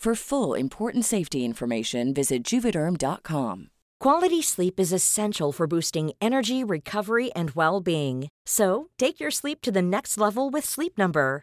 For full important safety information, visit juvederm.com. Quality sleep is essential for boosting energy, recovery, and well being. So, take your sleep to the next level with Sleep Number.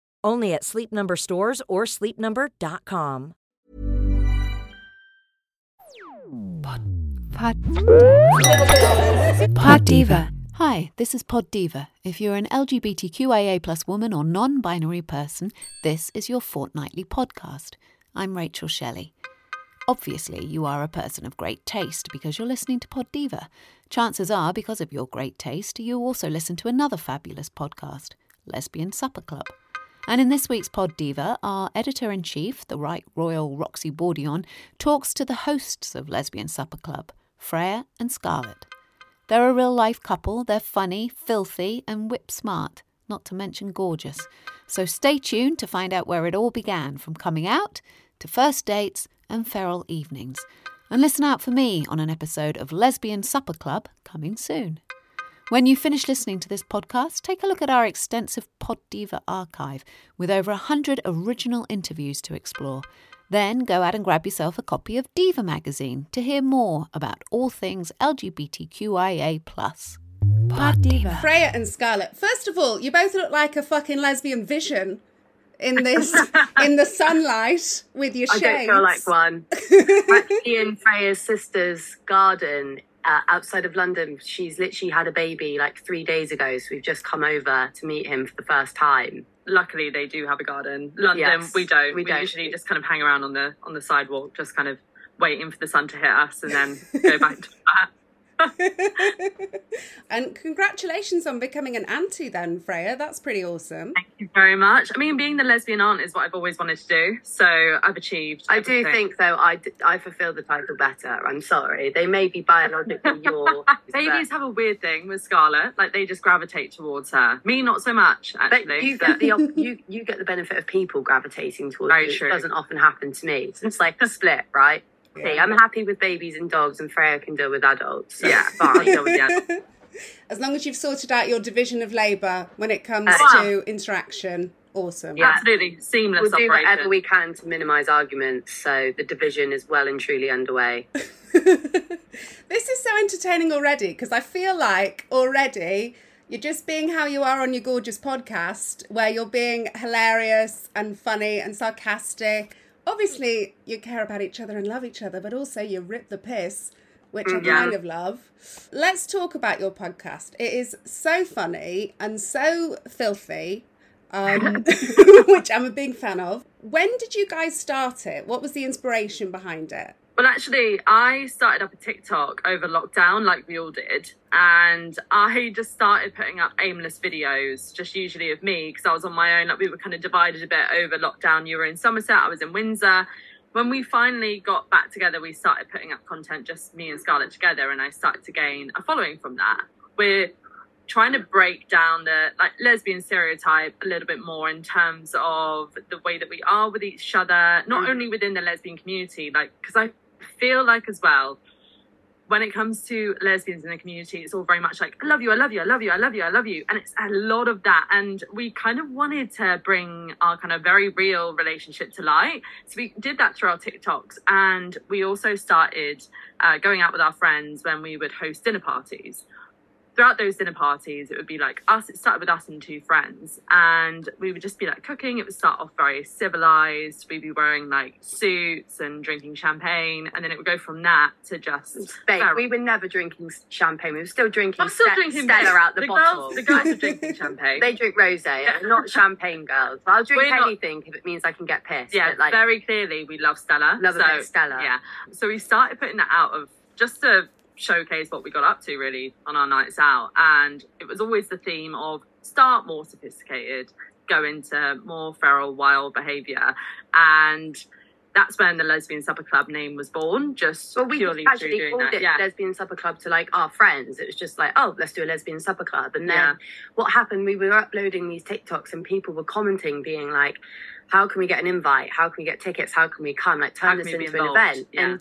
Only at Sleep Number stores or sleepnumber.com. Pod, Pod Diva. Hi, this is Pod Diva. If you're an LGBTQIA plus woman or non-binary person, this is your fortnightly podcast. I'm Rachel Shelley. Obviously, you are a person of great taste because you're listening to Pod Diva. Chances are, because of your great taste, you also listen to another fabulous podcast, Lesbian Supper Club. And in this week's Pod Diva, our editor in chief, the Right Royal Roxy Bourdillon, talks to the hosts of Lesbian Supper Club, Freya and Scarlett. They're a real life couple, they're funny, filthy, and whip smart, not to mention gorgeous. So stay tuned to find out where it all began from coming out to first dates and feral evenings. And listen out for me on an episode of Lesbian Supper Club coming soon. When you finish listening to this podcast, take a look at our extensive Pod Diva archive with over 100 original interviews to explore. Then go out and grab yourself a copy of Diva magazine to hear more about all things LGBTQIA. Pod Diva. Freya and Scarlett. First of all, you both look like a fucking lesbian vision in this in the sunlight with your shades. I don't feel like one. Actually, in Freya's sister's garden uh, outside of London. She's literally had a baby like three days ago, so we've just come over to meet him for the first time. Luckily, they do have a garden. London, Yes, we don't. we We, don't. usually just kind of hang around on the on the sidewalk, just kind of waiting for the sun to hit us, and then go back to that. and congratulations on becoming an auntie then, Freya. That's pretty awesome. Thank you very much. I mean, being the lesbian aunt is what I've always wanted to do, so I've achieved. I do think though I, d- I fulfil the title better. I'm sorry. They may be biologically your Babies have a weird thing with Scarlett, like they just gravitate towards her. Me, not so much, but actually. you but- get the op- you you get the benefit of people gravitating towards Very you. true. It doesn't often happen to me. So it's like a split, right? See, I'm happy with babies and dogs, and Freya can deal with adults. So yeah, it's fine. fine. yeah. As long as you've sorted out your division of labour when it comes Uh, to interaction, awesome. Yeah. Absolutely seamless We'll do whatever we can to minimise arguments, so the division is well and truly underway. This is so entertaining already because I feel like already you're just being how you are on your gorgeous podcast, where you're being hilarious and funny and sarcastic. Obviously, you care about each other and love each other, but also you rip the piss, which I yeah. kind of love. Let's talk about your podcast. It is so funny and so filthy. Um, which I'm a big fan of. When did you guys start it? What was the inspiration behind it? Well, actually, I started up a TikTok over lockdown, like we all did, and I just started putting up aimless videos, just usually of me, because I was on my own. Like we were kind of divided a bit over lockdown. You were in Somerset, I was in Windsor. When we finally got back together, we started putting up content, just me and Scarlett together, and I started to gain a following from that. We're trying to break down the like lesbian stereotype a little bit more in terms of the way that we are with each other, not Mm. only within the lesbian community, like because I feel like as well when it comes to lesbians in the community, it's all very much like, I love you, I love you, I love you, I love you, I love you. And it's a lot of that. And we kind of wanted to bring our kind of very real relationship to light. So we did that through our TikToks. And we also started uh, going out with our friends when we would host dinner parties. Throughout those dinner parties, it would be like us, it started with us and two friends. And we would just be like cooking. It would start off very civilized. We'd be wearing like suits and drinking champagne. And then it would go from that to just Babe, we were never drinking champagne. We were still drinking I'm still Ste- drinking Stella out the, the bottle. Girls, the guys are drinking champagne. they drink rosé, not champagne girls. I'll drink We're not- anything if it means I can get pissed. yeah, like very clearly we love Stella. love so, Stella. Yeah. So we started putting that out of just to showcase what we got up to really on our nights out. And it was always the theme of start more sophisticated, go into more feral, wild behaviour. And that's when the Lesbian Supper Club name was born, just Well, we purely through actually doing called that. it yeah. lesbian supper club to like our friends. It was just like, oh, let's do a lesbian supper club. And then Yeah. what happened? We were uploading these TikToks, and people were commenting, being like, "How can we get an invite? How can we get tickets? How can we come? Like, turn this into an event." Yeah. And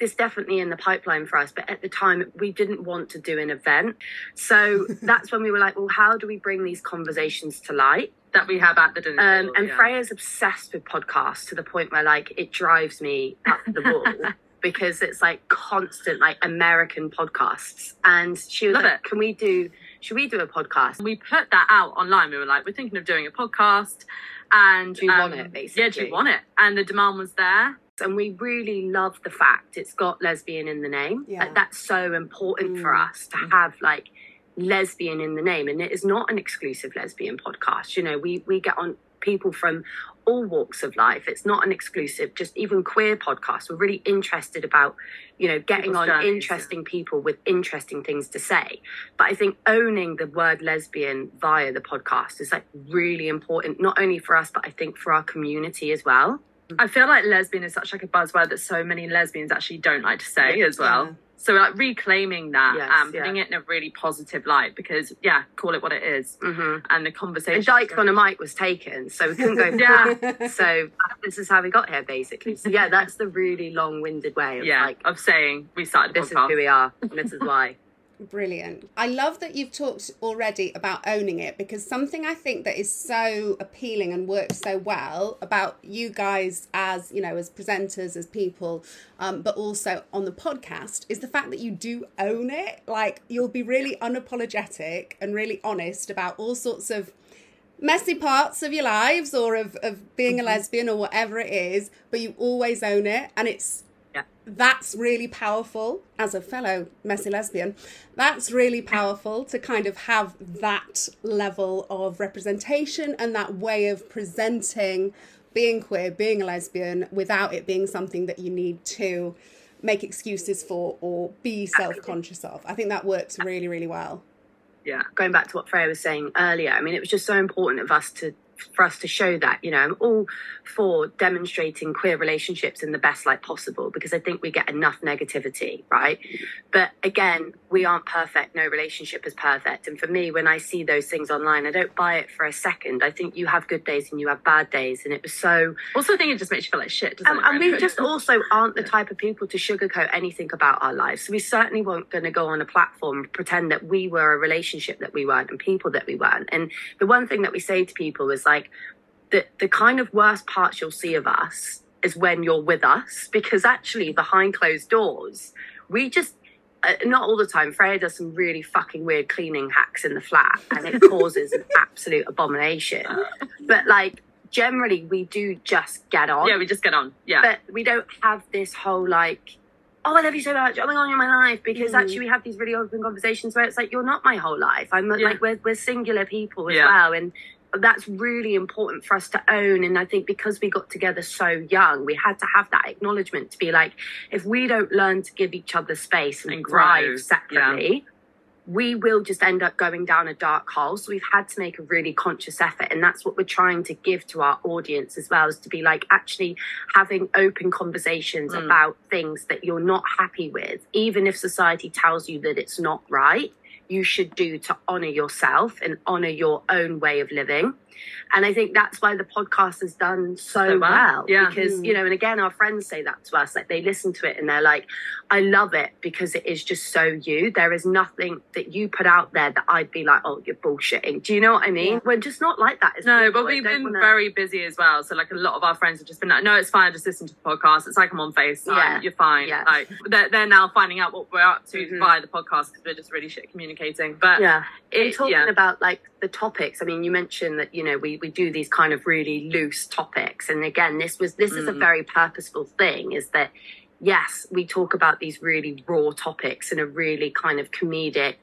this definitely in the pipeline for us, but at the time we didn't want to do an event. So that's when we were like, well, how do we bring these conversations to light? that we have at the dinner Um, table, and yeah. Freya's obsessed with podcasts to the point where like it drives me up the wall because it's like constant like American podcasts. And she was Love like, it. "Can we do? Should we do a podcast?" we put that out online. We were like, we're thinking of doing a podcast. And Do you want um, it, Yeah, do you want it? And the demand was there. And we really love the fact it's got lesbian in the name. Yeah. Like, that's so important for Mm. us to have like lesbian in the name. And it is not an exclusive lesbian podcast. You know, we we get on people from all walks of life. It's not an exclusive, just even queer podcast. We're really interested about, you know, getting People's on journeys, interesting people with interesting things to say. But I think owning the word lesbian via the podcast is like really important, not only for us, but I think for our community as well. I feel like lesbian is such like a buzzword that so many lesbians actually don't like to say as well. So we're like reclaiming that Yes, and yeah. putting it in a really positive light because yeah, call it what it is. hmm And the conversation. And Dykes on a mic was taken, so we couldn't go. Yeah. So this is how we got here, basically. So yeah, that's the really long-winded way of yeah, like, of saying we started this is who we are, and this is why. Brilliant. I love that you've talked already about owning it because something I think that is so appealing and works so well about you guys as, you know, as presenters, as people, um, but also on the podcast is the fact that you do own it. Like you'll be really unapologetic and really honest about all sorts of messy parts of your lives or of, of being a lesbian or whatever it is, but you always own it. And it's. That's really powerful as a fellow messy lesbian. That's really powerful to kind of have that level of representation and that way of presenting being queer, being a lesbian without it being something that you need to make excuses for or be self conscious of. I think that works really, really well. Yeah. Going back to what Freya was saying earlier, I mean, it was just so important of us to for us to show that you know i'm all for demonstrating queer relationships in the best light possible because i think we get enough negativity right but again we aren't perfect no relationship is perfect and for me when i see those things online i don't buy it for a second i think you have good days and you have bad days and it was so Also, I think it just makes you feel like shit, doesn't and, it? and we just also aren't the type of people to sugarcoat anything about our lives. So we certainly weren't going to go on a platform pretend that we were a relationship that we weren't and people that we weren't. And the one thing that we say to people is like, the, the kind of worst parts you'll see of us is when you're with us, because actually behind closed doors, we just uh, not all the time. Freya does some really fucking weird cleaning hacks in the flat, and it causes an absolute abomination. But like, generally, we do just get on yeah, we just get on. Yeah. but we don't have this whole like oh i love you so much oh my god you're my life because Mm. actually we have these really open conversations where it's like you're not my whole life i'm Yeah. like we're, we're singular people as Yeah. well and that's really important for us to own and i think because we got together so young we had to have that acknowledgement to be like if we don't learn to give each other space and, And thrive grow, separately we will just end up going down a dark hole. So we've had to make a really conscious effort. And that's what we're trying to give to our audience as well, is to be like actually having open conversations Mm. about things that you're not happy with, even if society tells you that it's not right. You should do to honor yourself and honor your own way of living. And I think that's why the podcast has done so, So well, well. yeah. Because, you know, and again, our friends say that to us. Like they listen to it and they're like, I love it because it is just so you. There is nothing that you put out there that I'd be like, oh, you're bullshitting. Do you know what I mean? Yeah. We're just not like that. No, people. but we've been wanna- very busy as well. So like a lot of our friends have just been like, no, it's fine. Just listen to the podcast. It's like I'm on FaceTime. Yeah. You're fine. Yeah. Like they're, they're now finding out what we're up to Mhm. via the podcast because we're just really shit communicating. But yeah in it- talking yeah. about like the topics i mean you mentioned that you know we, we do these kind of really loose topics. And again this was this is a Mm. very purposeful thing is that yes we talk about these really raw topics in a really kind of comedic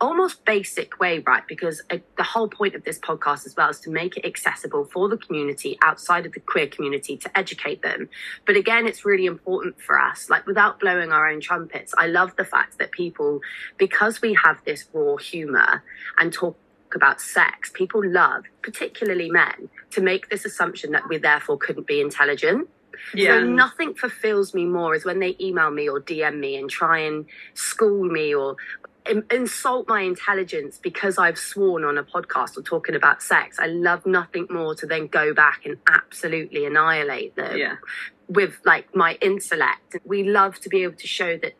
almost basic way right? Because uh, the whole point of this podcast as well is to make it accessible for the community outside of the queer community to educate them. But again it's really important for us like without blowing our own trumpets i love the fact that people because we have this raw humor and talk about sex, people love, particularly men, to make this assumption that we therefore couldn't be intelligent. yeah. So nothing fulfills me more is when they email me or DM me and try and school me or insult my intelligence because I've sworn on a podcast or talking about sex. I love nothing more to then go back and absolutely annihilate them yeah. with like my intellect. We love to be able to show that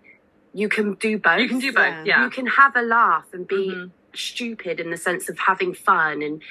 you can do both. You can do both. Yeah. Yeah. You can have a laugh and be Mhm. Stupid in the sense of having fun and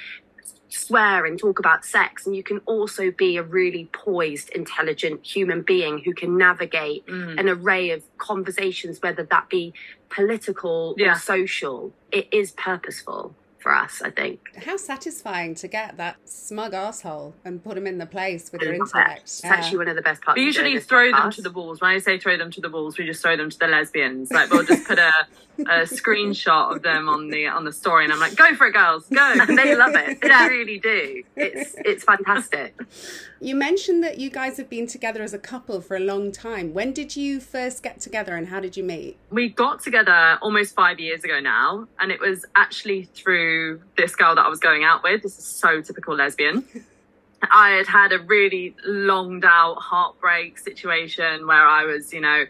swear and talk about sex and you can also be a really poised intelligent human being who can navigate Mm. an array of conversations whether that be political Yeah. or social it is purposeful for us i think How satisfying to get that smug asshole and put him in the place with your it's intellect. actually one of the best parts We usually this throw them podcast. to the walls. When I say throw them to the walls, we just throw them to the lesbians. Like we'll just put a, a screenshot of them on the on the story, and I'm like, "Go for it, girls, go!" and they love it they really do it's it's fantastic You mentioned that you guys have been together as a couple for a long time. When did you first get together and how did you meet? we got together almost five years ago now, and it was actually through this girl that I was going out with. This is so typical lesbian. I had had a really longed out heartbreak situation where I was, you know,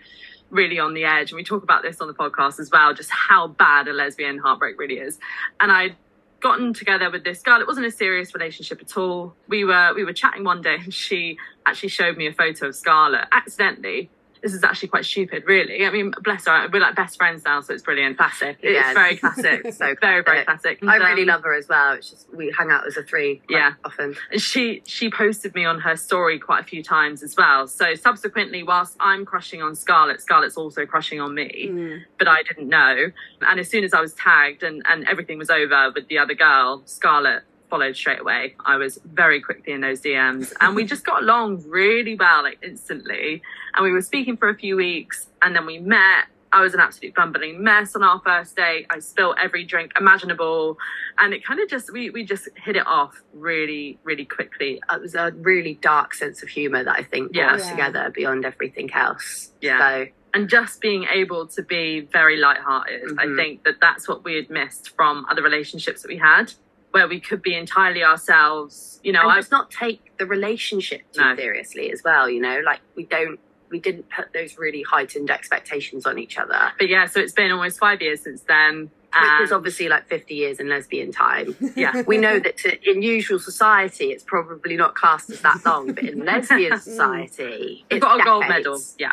really on the edge. And we talk about this on the podcast as well, just how bad a lesbian heartbreak really is. And I'd gotten together with this girl. It wasn't a serious relationship at all. We were we were chatting one day and she actually showed me a photo of Scarlett accidentally. This is actually quite stupid, really. I mean, bless her. We're like best friends now, so it's brilliant. classic It's very classic. so very, very classic. And, I really um, love her as well. It's just we hang out as a three. Yeah. often. And she she posted me on her story quite a few times as well. So subsequently, whilst I'm crushing on Scarlett, Scarlett's also crushing on me, Mm. but I didn't know. And as soon as I was tagged and and everything was over with the other girl, Scarlett followed straight away. I was very quickly in those DMs, and we just got along really well, like instantly. And we were speaking for a few weeks, and then we met. I was an absolute bumbling mess on our first date. I spilled every drink imaginable, and it kind of just we we just hit it off really really quickly. It was a really dark sense of humour that I think brought Yeah. us Yeah. together beyond everything else. Yeah. So and just being able to be very lighthearted. I Mhm. think that that's what we had missed from other relationships that we had, where we could be entirely ourselves. You know, and I just not take the relationship too No. seriously as well. You know, like we don't we didn't put those really heightened expectations on each other. but yeah, so it's been almost five years since then. Which is obviously like 50 years in lesbian time. yeah, We know that to, in usual society, it's probably not classed as that long, but in lesbian society, we've it's got a gold medal. Yeah,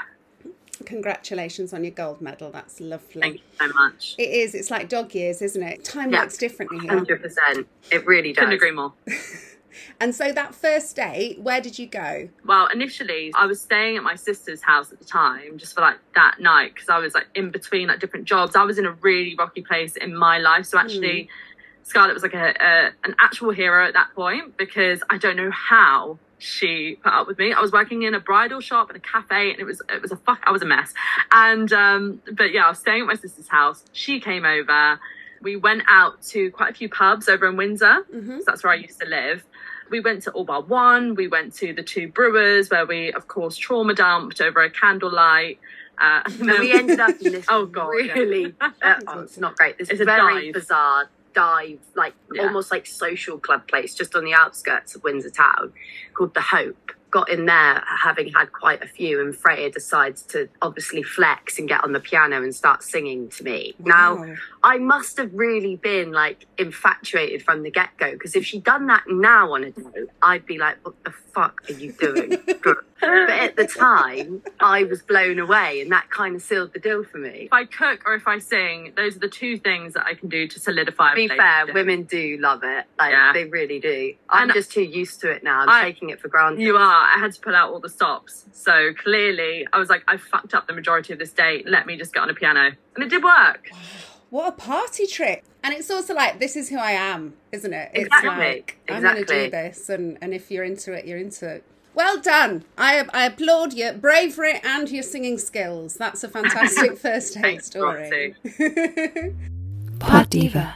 Congratulations on your gold medal. That's lovely. thank you so much. It is. It's like dog years, isn't it? Time Yeah. works differently here. 100%. It really does. Couldn't agree more. And so that first date, where did you go? Well, initially, I was staying at my sister's house at the time, just for like that night, because I was like in between like different jobs. I was in a really rocky place in my life, so actually, Scarlett was like a, a an actual hero at that point because I don't know how she put up with me. I was working in a bridal shop and a cafe, and it was it was a fuck. I was a mess, and um, but yeah, I was staying at my sister's house. She came over. We went out to quite a few pubs over in Windsor. Mhm. So that's where I used to live. We went to All Bar One. We went to the Two Brewers, where we, of course, trauma dumped over a candlelight. Uh, and we ended up in this Oh, God, yeah. really, uh, oh, it's not great. This It's is a very dive. bizarre dive, like Yeah. almost like social club place just on the outskirts of Windsor town called The Hope. Got in there having had quite a few, and Freya decides to obviously flex and get on the piano and start singing to me. Now, I must have really been like infatuated from the get go because if she'd done that now on a date, I'd be like, what the fuck are you doing? but at the time, I was blown away, and that kind of sealed the deal for me. If I cook or if I sing, those are the two things that I can do to solidify. a To be fair, women do love it. Like Yeah. they really do. I'm And- just too used to it now. I'm I- taking it for granted. You are. I had to pull out all the stops. So clearly, I was like, I fucked up the majority of this date. Let me just get on a piano. And it did work. What a party trick. And it's also like, this is who I am, isn't it? It's Exactly, like, I'm going to do this. And, and if you're into it, you're into it. Well done. I, I applaud your bravery and your singing skills. That's a fantastic first date Thanks, story. Pod Diva.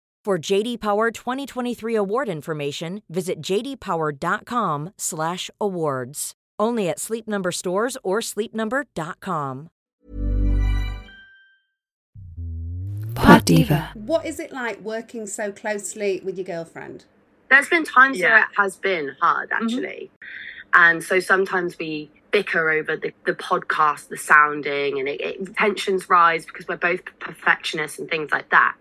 For JD Power 2023 award information, visit jdpower.com/awards. Only at Sleep Number stores or sleepnumber.com. Pod Diva. What is it like working so closely with your girlfriend? There's been times Yeah. where it has been hard, mm-hmm. actually. And so sometimes we bicker over the, the podcast, the sounding, and it, it, tensions rise because we're both perfectionists and things like that.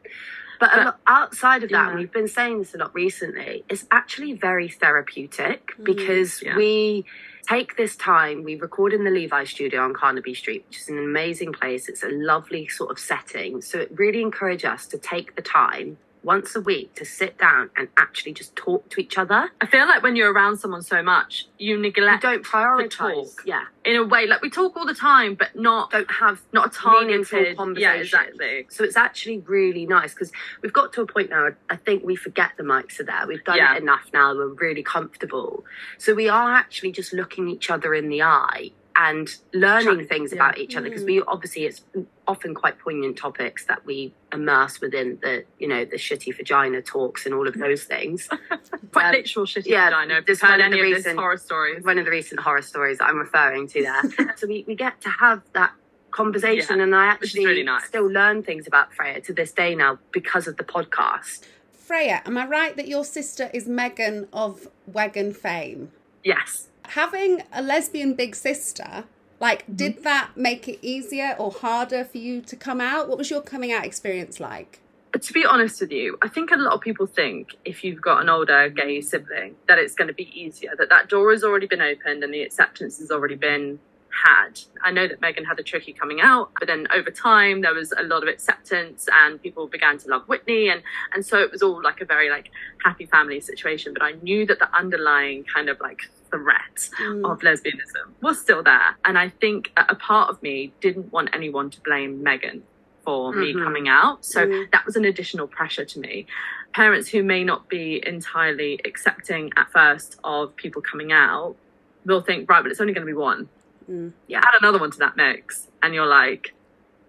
But, um, But- lot, outside of that, Yeah. and we've been saying this a lot recently, it's actually very therapeutic mm, because Yeah. we take this time. We record in the Levi studio on Carnaby Street, which is an amazing place. It's a lovely sort of setting. So it really encourages us to take the time once a week to sit down and actually just talk to each other. I feel like when you're around someone so much, you You neglect don't prioritize. talk. Yeah. in a way. Like we talk all the time, but not Don't have not a meaningful targeted conversation. Yeah, exactly. So it's actually really nice because we've got to a point now. I think we forget the mics are there. We've done Yeah. it enough now. We're really comfortable. So we are actually just looking each other in the eye and learning things about each other because we obviously it's often quite poignant topics that we immerse within the you know the shitty vagina talks and all of those things. Quite Um, literal shitty yeah, vagina. Just one of any the of this recent- horror stories. one of the recent horror stories that I'm referring to there. so we, we get to have that conversation, Yeah, and I actually really nice. still learn things about Freya to this day now because of the podcast. Freya, am I right that your sister is Megan of Wagon fame? Yes. Having a lesbian big sister, like, Mm-hmm. did that make it easier or harder for you to come out? What was your coming out experience like? to be honest with you, I think a lot of people think if you've got an older gay sibling that it's going to be easier, that that door has already been opened and the acceptance has already been had. I know that Megan had a tricky coming out, but then over time there was a lot of acceptance and people began to love Whitney and and so it was all like a very like happy family situation. But I knew that the underlying kind of like threat of lesbianism was still there. And I think a part of me didn't want anyone to blame Megan for me Mhm. coming out. So Mm. that was an additional pressure to me. Parents who may not be entirely accepting at first of people coming out will think, right, but it's only going to be one. Mm. Yeah, add another one to that mix, and you're like,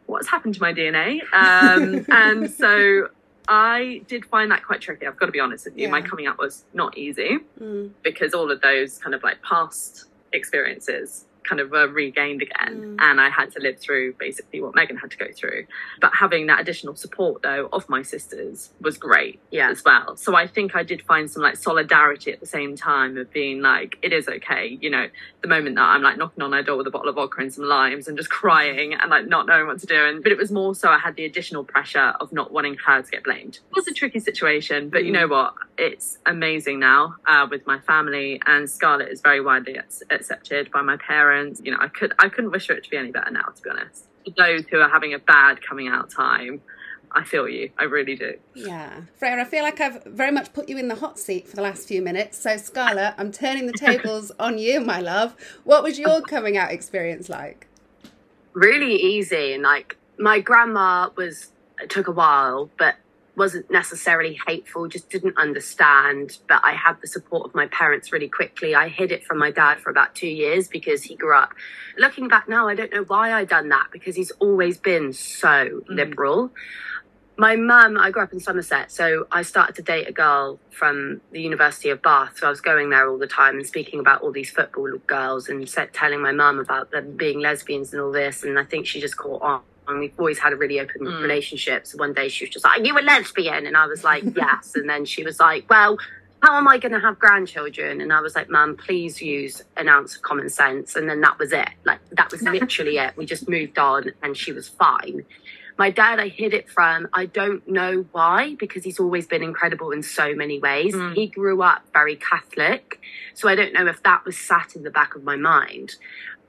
what's happened to my DNA? Um, and so I did find that quite tricky. I've got to be honest with you. My coming out was not easy Mm. because all of those kind of like past experiences kind of were regained again Mm. and I had to live through basically what Megan had to go through. But having that additional support though of my sisters was great Yeah. as well. So I think I did find some like solidarity at the same time of being like, it is okay, you know, the moment that I'm like knocking on her door with a bottle of vodka and some limes and just crying and like not knowing what to do. And but it was more so I had the additional pressure of not wanting her to get blamed. It was a tricky situation, but you know what? It's amazing now uh, with my family and Scarlett is very widely ac- accepted by my parents. You know, I could I couldn't wish for it to be any better now, to be honest. For those who are having a bad coming out time, I feel you. I really do. Yeah. Freya, I feel like I've very much put you in the hot seat for the last few minutes. So, Scarlett, I'm turning the tables on you, my love. What was your coming out experience like? really easy and like my grandma was it took a while but wasn't necessarily hateful just didn't understand but i had the support of my parents really quickly i hid it from my dad for about two years because he grew up looking back now i don't know why i done that because he's always been so mm. liberal my mum, I grew up in Somerset, so I started to date a girl from the University of Bath. So I was going there all the time and speaking about all these football girls and set, telling my mum about them being lesbians and all this. And I think she just caught on. And we've always had a really open mm. relationship. So one day she was just like, Are you a lesbian? And I was like, Yes. and then she was like, Well, how am I going to have grandchildren? And I was like, Mum, please use an ounce of common sense. And then that was it. Like, that was literally it. We just moved on and she was fine. My dad, I hid it from. I don't know why, because he's always been incredible in so many ways. Mm. He grew up very Catholic. So I don't know if that was sat in the back of my mind.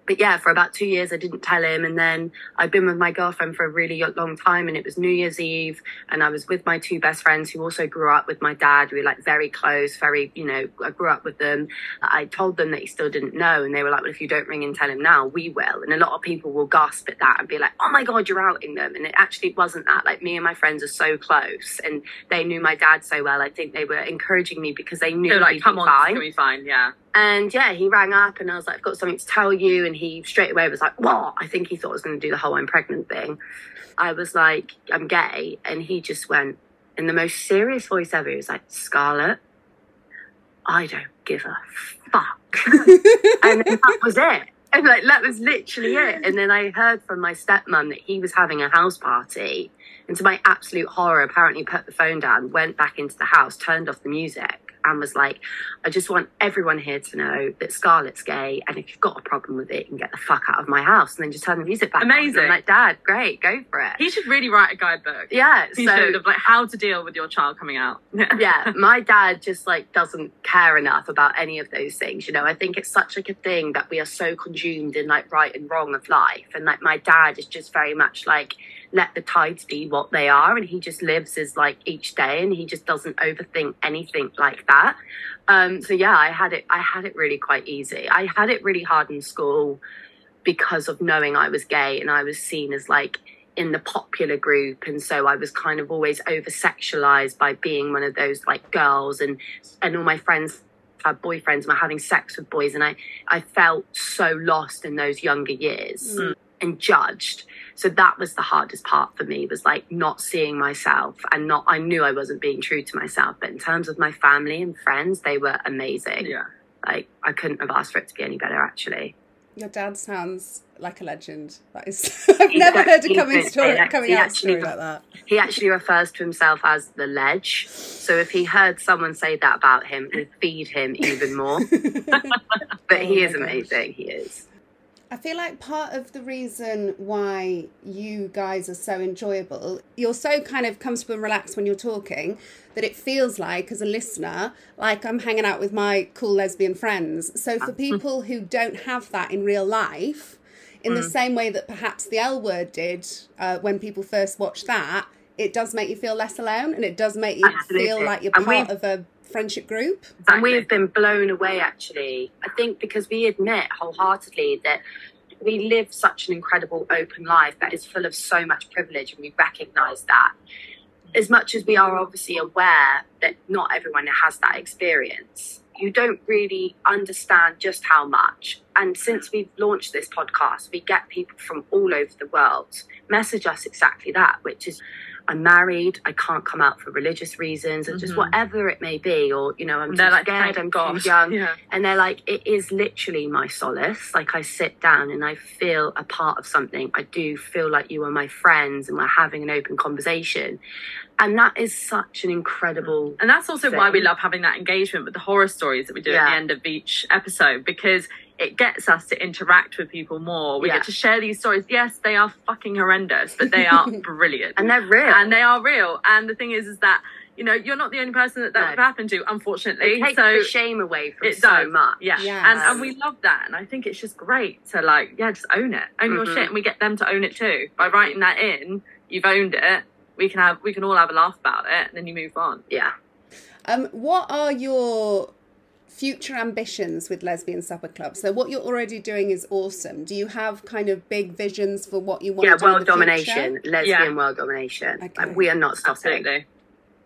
But yeah, for about two years, I didn't tell him. And then I'd been with my girlfriend for a really long time, and it was New Year's Eve. And I was with my two best friends who also grew up with my dad. We were like very close, very, you know, I grew up with them. I told them that he still didn't know. And they were like, well, if you don't ring and tell him now, we will. And a lot of people will gasp at that and be like, oh my God, you're outing them. And it actually wasn't that. Like me and my friends are so close, and they knew my dad so well. I think they were encouraging me because they knew So like, come on, fine. it's gonna be fine. Yeah. And yeah, he rang up and I was like, I've got something to tell you. And he straight away was like, What? I think he thought I was going to do the whole I'm pregnant thing. I was like, I'm gay. And he just went in the most serious voice ever. He was like, Scarlett, I don't give a fuck. and that was it. And like that was literally it. And then I heard from my stepmom that he was having a house party. And to my absolute horror, apparently put the phone down, went back into the house, turned off the music, and was like, I just want everyone here to know that Scarlett's gay, and if you've got a problem with it, you can get the fuck out of my house. And then just turn the music back on. Amazing. I'm like, Dad, great, go for it. He should really write a guidebook. yeah, He so should of like how to deal with your child coming out. yeah, my dad just like doesn't care enough about any of those things. You know, I think it's such like a thing that we are so consumed in like right and wrong of life. And like my dad is just very much like let the tides be what they are and he just lives as like each day and he just doesn't overthink anything like that. Um so yeah, I had it I had it really quite easy. I had it really hard in school because of knowing I was gay and I was seen as like in the popular group and so I was kind of always over sexualized by being one of those like girls and and all my friends had boyfriends and were having sex with boys and I I felt so lost in those younger years and judged so that was the hardest part for me was like not seeing myself and not I knew I wasn't being true to myself but in terms of my family and friends they were amazing yeah. like I couldn't have asked for it to be any better actually Your dad sounds like a legend. That is, I've never heard a coming story, He coming out actually- story like that. He actually refers to himself as the ledge. So if he heard someone say that about him, it'd feed him even more. but he Oh is my gosh. amazing. He is. I feel like part of the reason why you guys are so enjoyable, you're so kind of comfortable and relaxed when you're talking that it feels like, as a listener, like I'm hanging out with my cool lesbian friends. So for people who don't have that in real life, in the same way that perhaps the L word did uh, when people first watched that, it does make you feel less alone and it does make you Absolutely. feel like you're part of a friendship group. And we've been blown away, actually. I think because we admit wholeheartedly that we live such an incredible open life that is full of so much privilege, and we recognize that. As much as we are obviously aware that not everyone has that experience, you don't really understand just how much. And since we've launched this podcast, we get people from all over the world message us exactly that, which is I'm married, I can't come out for religious reasons, or just Mhm. whatever it may be, or you know, I'm They're like, scared, I'm God." too young. Yeah. And they're like, it is literally my solace. Like I sit down and I feel a part of something. I do feel like you are my friends and we're having an open conversation. And that is such an incredible And that's also why we love having that engagement with the horror stories that we do at the end of each episode because it gets us to interact with people more. We Yeah. get to share these stories. Yes, they are fucking horrendous, but they are brilliant. and they're real. And they are real. And the thing is, is that, you know, you're not the only person that that No. would happen to, unfortunately. it takes so the shame away from it so does. much. Yeah. Yes. And, and we love that. And I think it's just great to like, yeah, just own it. Own your Mhm. shit. And we get them to own it too. By writing that in, you've owned it. We can have, we can all have a laugh about it and then you move on. Yeah. Um, what are your future ambitions with Lesbian Supper Club? So what you're already doing is awesome. Do you have kind of big visions for what you want Yeah, to do in world the future? domination, lesbian Yeah. world domination. Okay. Like, we are not stopping. Absolutely.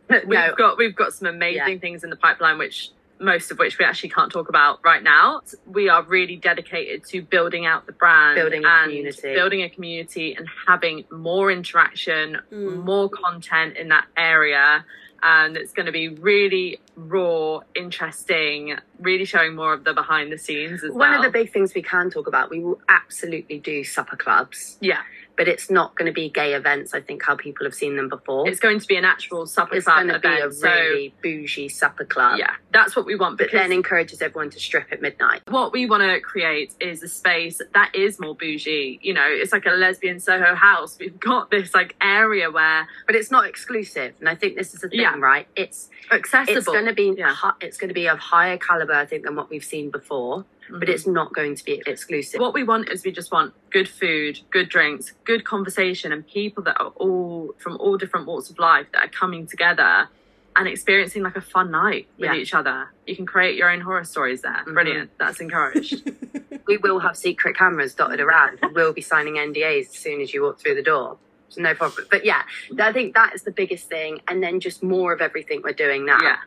We've got we've got some amazing Yeah. things in the pipeline, which most of which we actually can't talk about right now. We are really dedicated to building out the brand, Building a and community. building a community, and having more interaction, Mm. more content in that area. And it's going to be really raw, interesting, really showing more of the behind the scenes as One well. of the big things we can talk about, we will absolutely do supper clubs, yeah, but it's not going to be gay events. I think how people have seen them before. it's going to be an actual supper It's club going to be a so really bougie supper club. yeah, that's what we want. But then encourages everyone to strip at midnight. what we want to create is a space that is more bougie. You know, it's like a lesbian Soho house. We've got this like area where But it's not exclusive, and I think this is the thing, Yeah. right? It's accessible. it's going to be Yeah. it's going to be of higher caliber, I think, than what we've seen before. But it's not going to be exclusive. what we want is we just want good food, good drinks, good conversation, and people that are all from all different walks of life that are coming together and experiencing like a fun night with Yeah. each other. You can create your own horror stories there. Mhm. Brilliant. That's encouraged. we will have secret cameras dotted around. We'll be signing NDAs as soon as you walk through the door. So no problem. But yeah, I think that is the biggest thing. And then just more of everything we're doing now. yeah.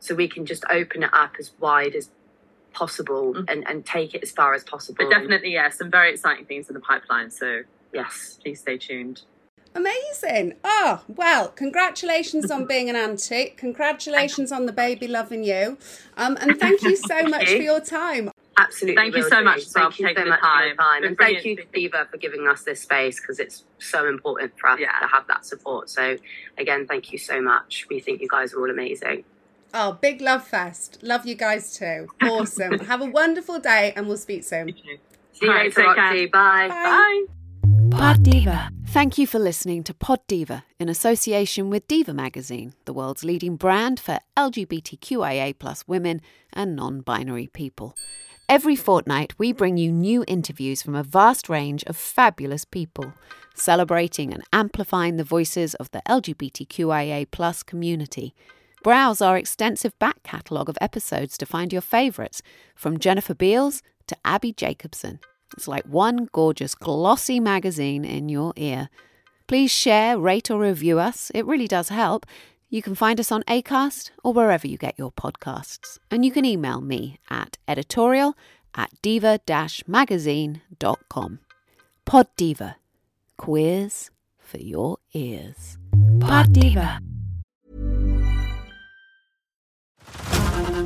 So we can just open it up as wide as possible Mhm. and, and take it as far as possible. But definitely, yeah, some very exciting things in the pipeline. So Yes. please stay tuned. Amazing. Oh, well, congratulations on being an auntie. Congratulations on the baby loving you. Um, and thank you so much you. for your time. Absolutely. Thank you so do. much as well Thank for you taking so the much for your time. time. And thank you, brilliant. Diva, for giving us this space because it's so important for us Yeah. to have that support. So again, thank you so much. We think you guys are all amazing. Oh, big love fest. Love you guys too. Awesome. Have a wonderful day and we'll speak soon. See you All right, later. Roxy. Bye. Bye. Pod Diva. Thank you for listening to Pod Diva in association with Diva Magazine, the world's leading brand for LGBTQIA plus women and non binary people. Every fortnight, we bring you new interviews from a vast range of fabulous people, celebrating and amplifying the voices of the LGBTQIA plus community. Browse our extensive back catalogue of episodes to find your favourites, from Jennifer Beals to Abbi Jacobson. It's like one gorgeous, glossy magazine in your ear. Please share, rate, or review us. It really does help. You can find us on ACAST or wherever you get your podcasts. And you can email me at editorial at diva magazine.com. Pod Diva. Queers for your ears. Pod Diva.